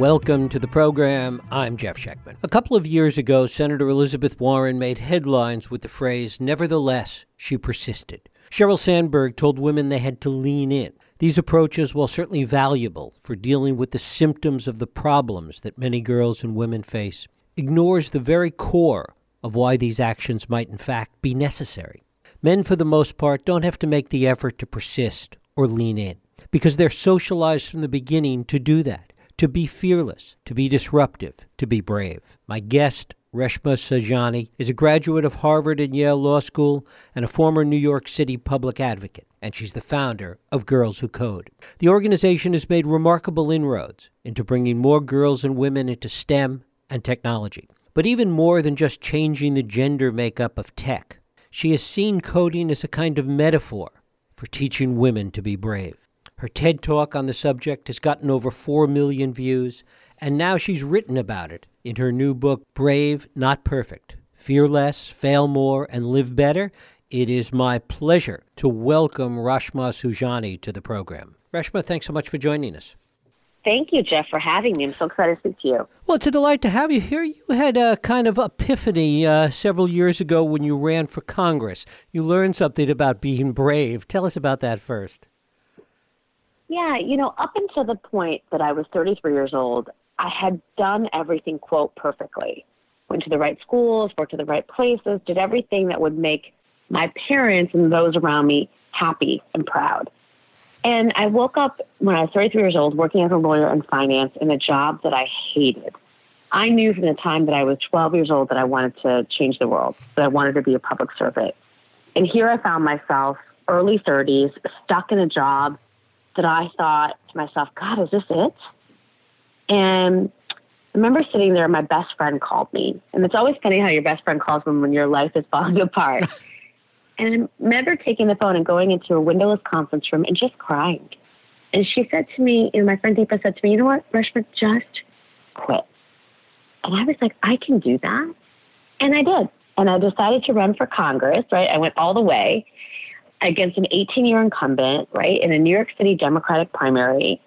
Welcome to the program. I'm Jeff Schechtman. A couple of years ago, Senator Elizabeth Warren made headlines with the phrase, Nevertheless, she persisted. Sheryl Sandberg told women they had to lean in. These approaches, while certainly valuable for dealing with the symptoms of the problems that many girls and women face, ignores the very core of why these actions might in fact be necessary. Men, for the most part, don't have to make the effort to persist or lean in because they're socialized from the beginning to do that to be fearless, to be disruptive, to be brave. My guest, Reshma Saujani, is a graduate of Harvard and Yale Law School and a former New York City public advocate, and she's the founder of Girls Who Code. The organization has made remarkable inroads into bringing more girls and women into STEM and technology. But even more than just changing the gender makeup of tech, she has seen coding as a kind of metaphor for teaching women to be brave. Her TED talk on the subject has gotten over 4 million views, and now she's written about it in her new book, Brave, Not Perfect Fear Less, Fail More, and Live Better. It is my pleasure to welcome Reshma Saujani to the program. Rashma, thanks so much for joining us. Thank you, Jeff, for having me. I'm so excited to speak to you. Well, it's a delight to have you here. You had a kind of epiphany uh, several years ago when you ran for Congress. You learned something about being brave. Tell us about that first. Yeah, you know, up until the point that I was 33 years old, I had done everything, quote, perfectly. Went to the right schools, worked to the right places, did everything that would make my parents and those around me happy and proud. And I woke up when I was 33 years old working as a lawyer in finance in a job that I hated. I knew from the time that I was 12 years old that I wanted to change the world, that I wanted to be a public servant. And here I found myself, early 30s, stuck in a job that I thought to myself, God, is this it? And I remember sitting there, my best friend called me. And it's always funny how your best friend calls when, when your life is falling apart. and I remember taking the phone and going into a windowless conference room and just crying. And she said to me, you know, my friend Deepa said to me, you know what, Reshma, just quit. And I was like, I can do that. And I did. And I decided to run for Congress, right? I went all the way against an 18 year incumbent, right, in a New York City Democratic primary.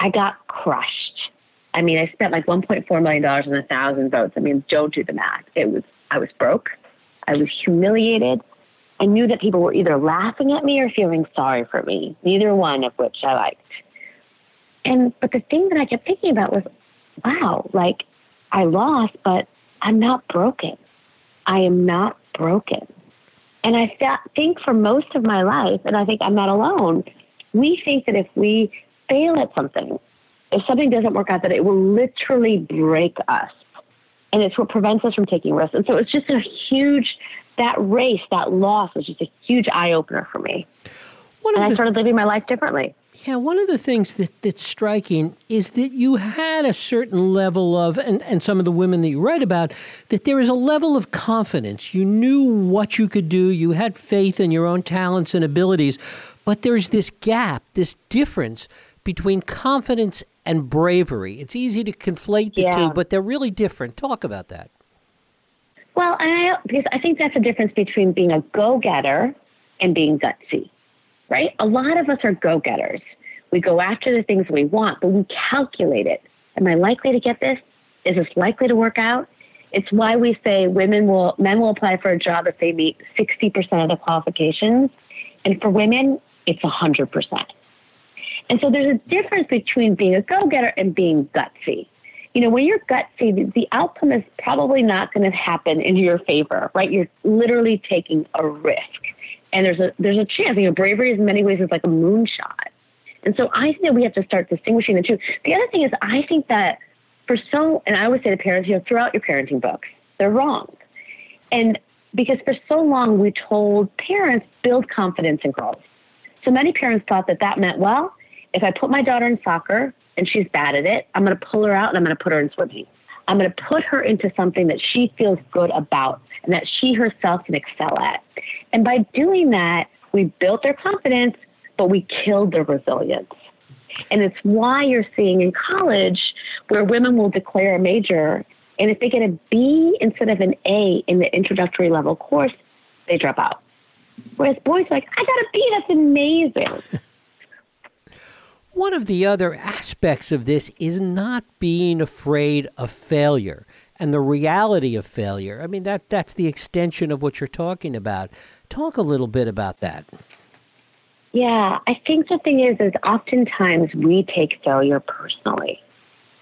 I got crushed. I mean, I spent like $1.4 million on a thousand votes. I mean, don't do the math. It was, I was broke. I was humiliated. I knew that people were either laughing at me or feeling sorry for me, neither one of which I liked. And, but the thing that I kept thinking about was, wow, like I lost, but I'm not broken. I am not broken. And I think for most of my life, and I think I'm not alone, we think that if we fail at something, if something doesn't work out, that it will literally break us. And it's what prevents us from taking risks. And so it's just a huge, that race, that loss was just a huge eye opener for me. and I started living my life differently. Yeah, one of the things that, that's striking is that you had a certain level of, and, and some of the women that you write about, that there is a level of confidence. You knew what you could do, you had faith in your own talents and abilities, but there's this gap, this difference between confidence and bravery. It's easy to conflate the yeah. two, but they're really different. Talk about that. Well, I, because I think that's the difference between being a go getter and being gutsy right? A lot of us are go getters. We go after the things we want, but we calculate it. Am I likely to get this? Is this likely to work out? It's why we say women will, men will apply for a job if they meet 60% of the qualifications. And for women, it's 100%. And so there's a difference between being a go getter and being gutsy. You know, when you're gutsy, the outcome is probably not going to happen in your favor, right? You're literally taking a risk and there's a there's a chance. You know, bravery is in many ways is like a moonshot. And so I think that we have to start distinguishing the two. The other thing is I think that for so and I always say to parents, you know, throughout your parenting books, they're wrong. And because for so long we told parents build confidence in girls. So many parents thought that that meant, well, if I put my daughter in soccer and she's bad at it, I'm going to pull her out and I'm going to put her in swimming. I'm going to put her into something that she feels good about and that she herself can excel at. And by doing that, we built their confidence, but we killed their resilience. And it's why you're seeing in college where women will declare a major, and if they get a B instead of an A in the introductory level course, they drop out. Whereas boys are like, I got a B, that's amazing. One of the other aspects of this is not being afraid of failure and the reality of failure. I mean that that's the extension of what you're talking about. Talk a little bit about that. Yeah, I think the thing is is oftentimes we take failure personally.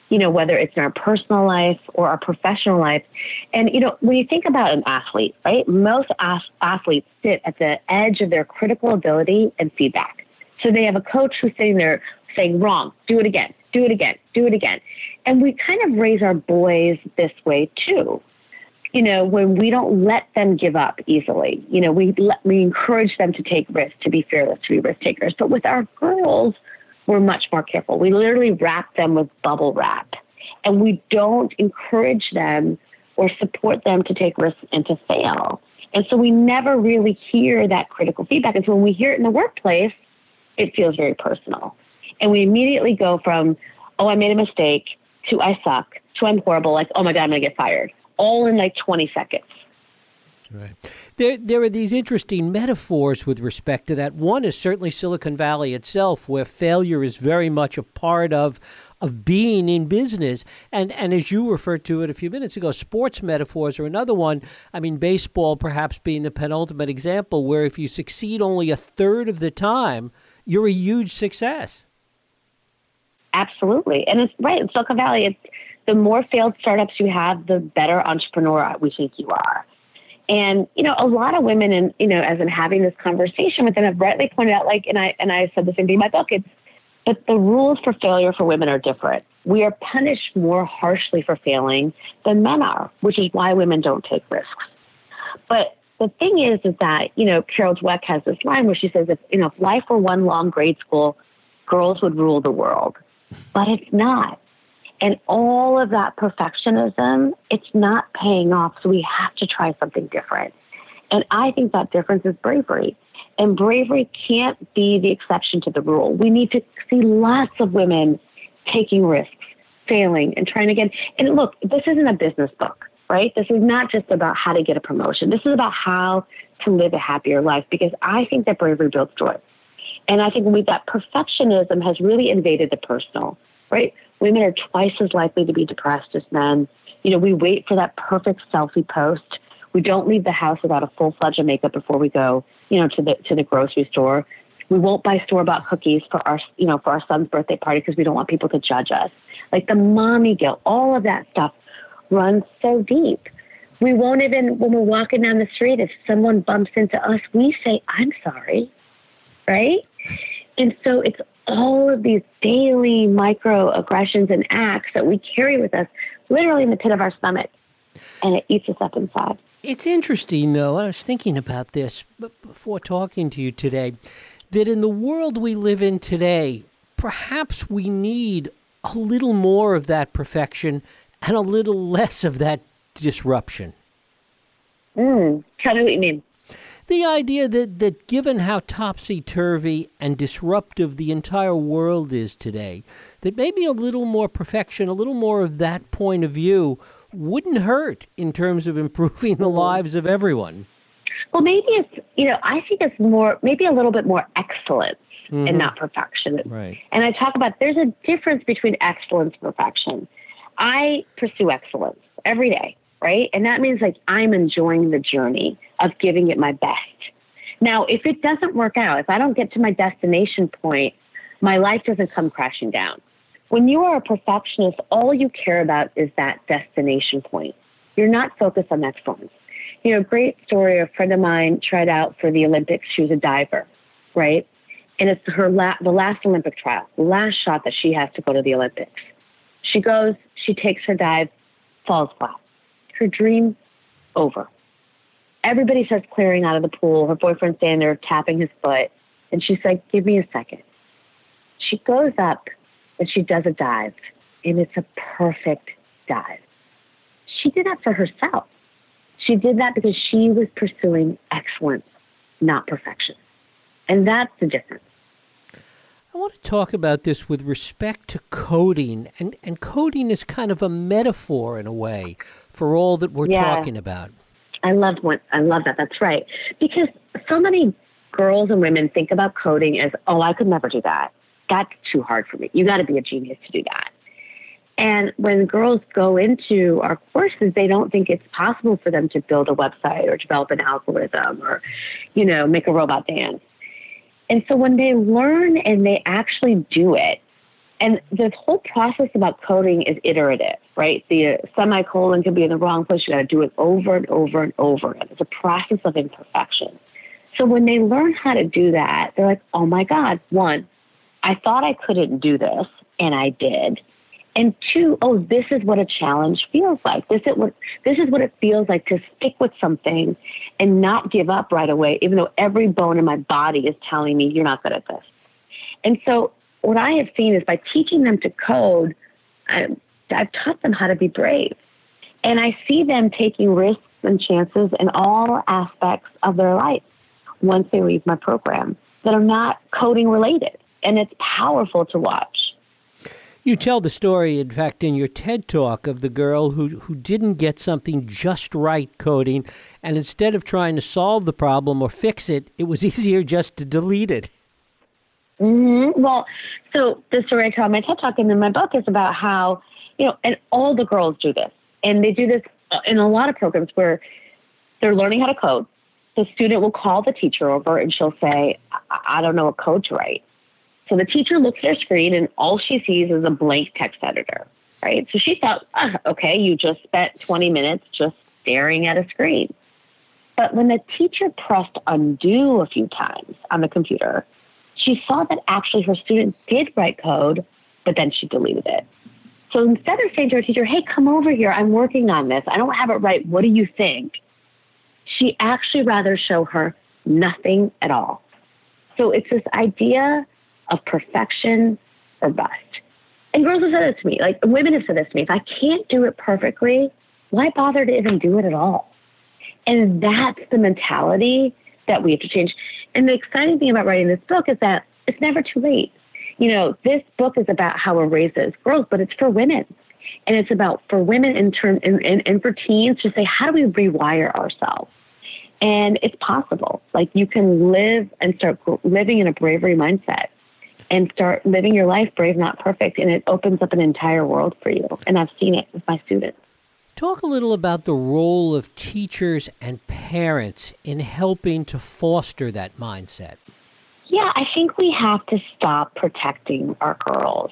You know, whether it's in our personal life or our professional life. And you know, when you think about an athlete, right? Most athletes sit at the edge of their critical ability and feedback. So they have a coach who's sitting there saying, "Wrong, do it again, do it again, do it again." And we kind of raise our boys this way too. You know, when we don't let them give up easily, you know, we let, we encourage them to take risks, to be fearless, to be risk takers. But with our girls, we're much more careful. We literally wrap them with bubble wrap, and we don't encourage them or support them to take risks and to fail. And so we never really hear that critical feedback. And so when we hear it in the workplace, it feels very personal. And we immediately go from, oh, I made a mistake to I suck to I'm horrible, like, oh my God, I'm going to get fired, all in like 20 seconds. Right. There, there are these interesting metaphors with respect to that. One is certainly Silicon Valley itself, where failure is very much a part of of being in business. And and as you referred to it a few minutes ago, sports metaphors are another one. I mean, baseball perhaps being the penultimate example, where if you succeed only a third of the time, you're a huge success. Absolutely. And it's right in Silicon Valley, it's the more failed startups you have, the better entrepreneur we think you are. And, you know, a lot of women and, you know, as I'm having this conversation with them have rightly pointed out, like, and I and I said the same thing in my book, it's but the rules for failure for women are different. We are punished more harshly for failing than men are, which is why women don't take risks. But the thing is, is that, you know, Carol Dweck has this line where she says, if, you know, if life were one long grade school, girls would rule the world but it's not. And all of that perfectionism, it's not paying off. So we have to try something different. And I think that difference is bravery. And bravery can't be the exception to the rule. We need to see lots of women taking risks, failing, and trying again. And look, this isn't a business book, right? This is not just about how to get a promotion. This is about how to live a happier life because I think that bravery builds joy. And I think we, that perfectionism has really invaded the personal, right? Women are twice as likely to be depressed as men. You know, we wait for that perfect selfie post. We don't leave the house without a full fledged makeup before we go, you know, to the to the grocery store. We won't buy store bought cookies for our, you know, for our son's birthday party because we don't want people to judge us. Like the mommy guilt, all of that stuff runs so deep. We won't even, when we're walking down the street, if someone bumps into us, we say, I'm sorry, right? And so it's all of these daily microaggressions and acts that we carry with us literally in the pit of our stomach and it eats us up inside. It's interesting, though. I was thinking about this before talking to you today that in the world we live in today, perhaps we need a little more of that perfection and a little less of that disruption. Mm, tell me what you mean the idea that, that given how topsy turvy and disruptive the entire world is today, that maybe a little more perfection, a little more of that point of view wouldn't hurt in terms of improving the lives of everyone. Well, maybe it's, you know, I think it's more, maybe a little bit more excellence mm-hmm. and not perfection. Right. And I talk about there's a difference between excellence and perfection. I pursue excellence every day right? And that means like I'm enjoying the journey of giving it my best. Now, if it doesn't work out, if I don't get to my destination point, my life doesn't come crashing down. When you are a perfectionist, all you care about is that destination point. You're not focused on excellence. You know, great story. A friend of mine tried out for the Olympics. She was a diver, right? And it's her la- the last Olympic trial, last shot that she has to go to the Olympics. She goes, she takes her dive, falls flat her dream over. Everybody starts clearing out of the pool. Her boyfriend's standing there tapping his foot. And she's like, Give me a second. She goes up and she does a dive. And it's a perfect dive. She did that for herself. She did that because she was pursuing excellence, not perfection. And that's the difference. I want to talk about this with respect to coding, and, and coding is kind of a metaphor in a way for all that we're yeah. talking about. I love what I love that. That's right, because so many girls and women think about coding as, oh, I could never do that. that's too hard for me. You got to be a genius to do that. And when girls go into our courses, they don't think it's possible for them to build a website or develop an algorithm or, you know, make a robot dance. And so when they learn and they actually do it, and this whole process about coding is iterative, right? The semicolon can be in the wrong place. You got to do it over and over and over. It's a process of imperfection. So when they learn how to do that, they're like, oh my God, one, I thought I couldn't do this, and I did. And two, oh, this is what a challenge feels like. This is what this is what it feels like to stick with something and not give up right away, even though every bone in my body is telling me you're not good at this. And so, what I have seen is by teaching them to code, I, I've taught them how to be brave, and I see them taking risks and chances in all aspects of their life once they leave my program that are not coding related, and it's powerful to watch. You tell the story, in fact, in your TED talk of the girl who, who didn't get something just right coding, and instead of trying to solve the problem or fix it, it was easier just to delete it. Mm-hmm. Well, so the story I tell in my TED talk and in my book is about how, you know, and all the girls do this. And they do this in a lot of programs where they're learning how to code. The student will call the teacher over and she'll say, I, I don't know what code to write. So the teacher looks at her screen and all she sees is a blank text editor, right? So she thought, oh, okay, you just spent 20 minutes just staring at a screen. But when the teacher pressed undo a few times on the computer, she saw that actually her student did write code, but then she deleted it. So instead of saying to her teacher, hey, come over here, I'm working on this, I don't have it right, what do you think? She actually rather show her nothing at all. So it's this idea of perfection or bust. And girls have said this to me, like women have said this to me. If I can't do it perfectly, why bother to even do it at all? And that's the mentality that we have to change. And the exciting thing about writing this book is that it's never too late. You know, this book is about how we're raised as girls, but it's for women. And it's about for women in turn and, and, and for teens to say, how do we rewire ourselves? And it's possible. Like you can live and start living in a bravery mindset and start living your life brave, not perfect. And it opens up an entire world for you. And I've seen it with my students. Talk a little about the role of teachers and parents in helping to foster that mindset. Yeah, I think we have to stop protecting our girls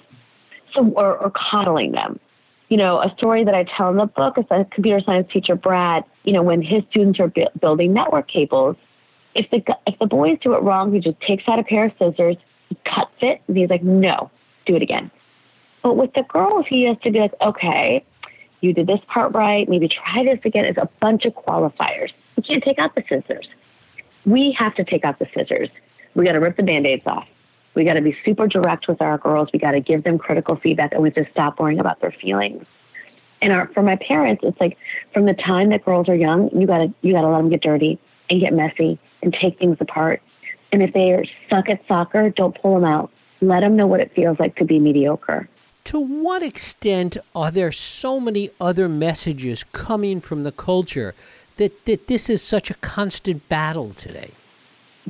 so, or, or coddling them. You know, a story that I tell in the book is a computer science teacher, Brad, you know, when his students are bu- building network cables, if the, if the boys do it wrong, he just takes out a pair of scissors, cuts it, and he's like, no, do it again. But with the girls, he has to be like, okay, you did this part right, maybe try this again. It's a bunch of qualifiers. You can't take out the scissors. We have to take out the scissors. We got to rip the band aids off. We got to be super direct with our girls. We got to give them critical feedback and we just stop worrying about their feelings. And our, for my parents, it's like from the time that girls are young, you gotta you gotta let them get dirty and get messy and take things apart and if they suck at soccer, don't pull them out. Let them know what it feels like to be mediocre. To what extent are there so many other messages coming from the culture that, that this is such a constant battle today?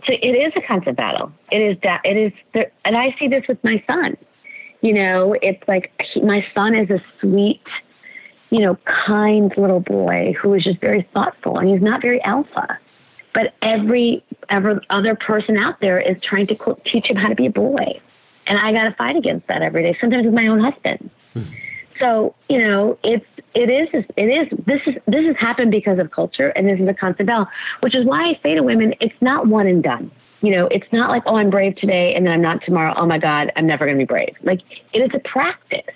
So it is a constant battle. It is that it is, there, and I see this with my son. You know, it's like he, my son is a sweet, you know, kind little boy who is just very thoughtful, and he's not very alpha but every ever other person out there is trying to teach him how to be a boy. And i got to fight against that every day sometimes with my own husband. Hmm. So you know it's it is it is this is this has happened because of culture and this is a constant battle which is why i say to women it's not one and done. You know it's not like oh i'm brave today and then i'm not tomorrow. Oh my god i'm never going to be brave. Like it is a practice.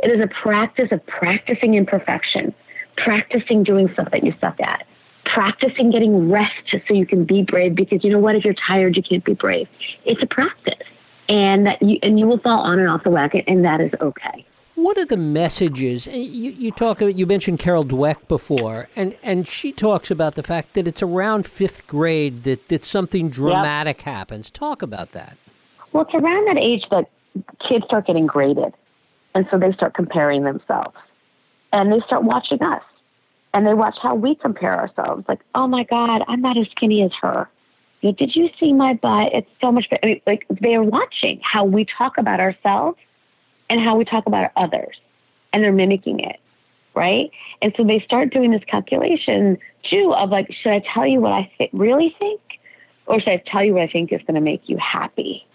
It is a practice of practicing imperfection practicing doing stuff that you suck at practicing getting rest so you can be brave because you know what? If you're tired you can't be brave. It's a practice. And that you and you will fall on and off the wagon and that is okay. What are the messages? You, you talk about you mentioned carol dweck before and and she talks about the fact that it's around fifth grade that, that something dramatic yep. happens. Talk about that. Well it's around that age that kids start getting graded and so they start comparing themselves and they start watching us and they watch how we compare ourselves. Like, oh my God, I'm not as skinny as her. did you see my butt? It's so much better. I mean, like they're watching how we talk about ourselves and how we talk about others, and they're mimicking it, right? And so they start doing this calculation too of like, should I tell you what I th- really think, or should I tell you what I think is going to make you happy?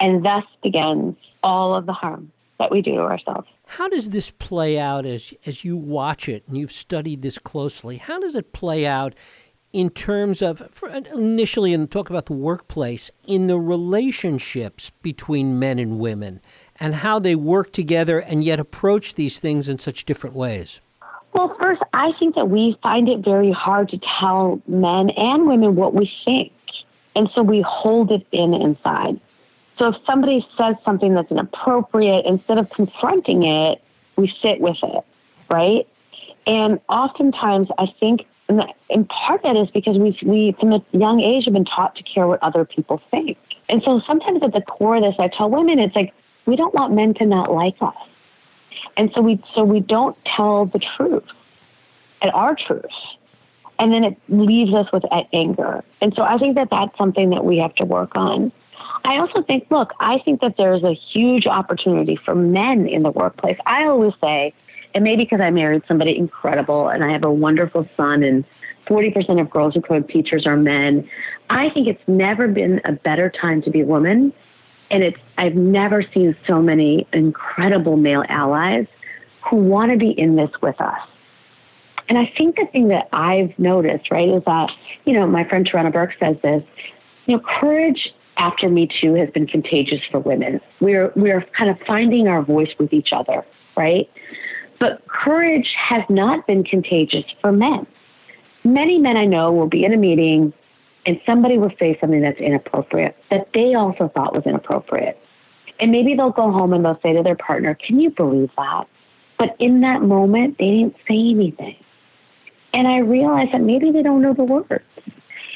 And thus begins all of the harm that we do to ourselves. How does this play out as as you watch it and you've studied this closely? How does it play out in terms of uh, initially and talk about the workplace in the relationships between men and women and how they work together and yet approach these things in such different ways? Well, first, I think that we find it very hard to tell men and women what we think. And so we hold it in inside. So if somebody says something that's inappropriate, instead of confronting it, we sit with it, right? And oftentimes, I think, in part that is because we, we from a young age, have been taught to care what other people think. And so sometimes at the core of this, I tell women, it's like, we don't want men to not like us. And so we, so we don't tell the truth and our truth. And then it leaves us with anger. And so I think that that's something that we have to work on. I also think, look, I think that there's a huge opportunity for men in the workplace. I always say, and maybe because I married somebody incredible and I have a wonderful son and 40% of girls who code teachers are men. I think it's never been a better time to be a woman. And it's, I've never seen so many incredible male allies who want to be in this with us. And I think the thing that I've noticed, right, is that, you know, my friend Tarana Burke says this, you know, courage after Me Too has been contagious for women. We're we're kind of finding our voice with each other, right? But courage has not been contagious for men. Many men I know will be in a meeting and somebody will say something that's inappropriate that they also thought was inappropriate. And maybe they'll go home and they'll say to their partner, Can you believe that? But in that moment, they didn't say anything. And I realized that maybe they don't know the words.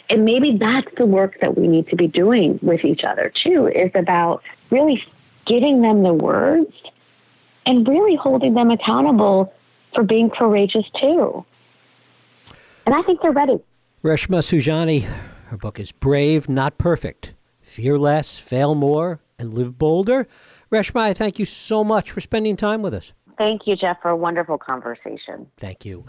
And maybe that's the work that we need to be doing with each other too, is about really giving them the words and really holding them accountable for being courageous too. And I think they're ready. Reshma Saujani, her book is Brave, Not Perfect Fear Less, Fail More, and Live Bolder. Reshma, I thank you so much for spending time with us. Thank you, Jeff, for a wonderful conversation. Thank you.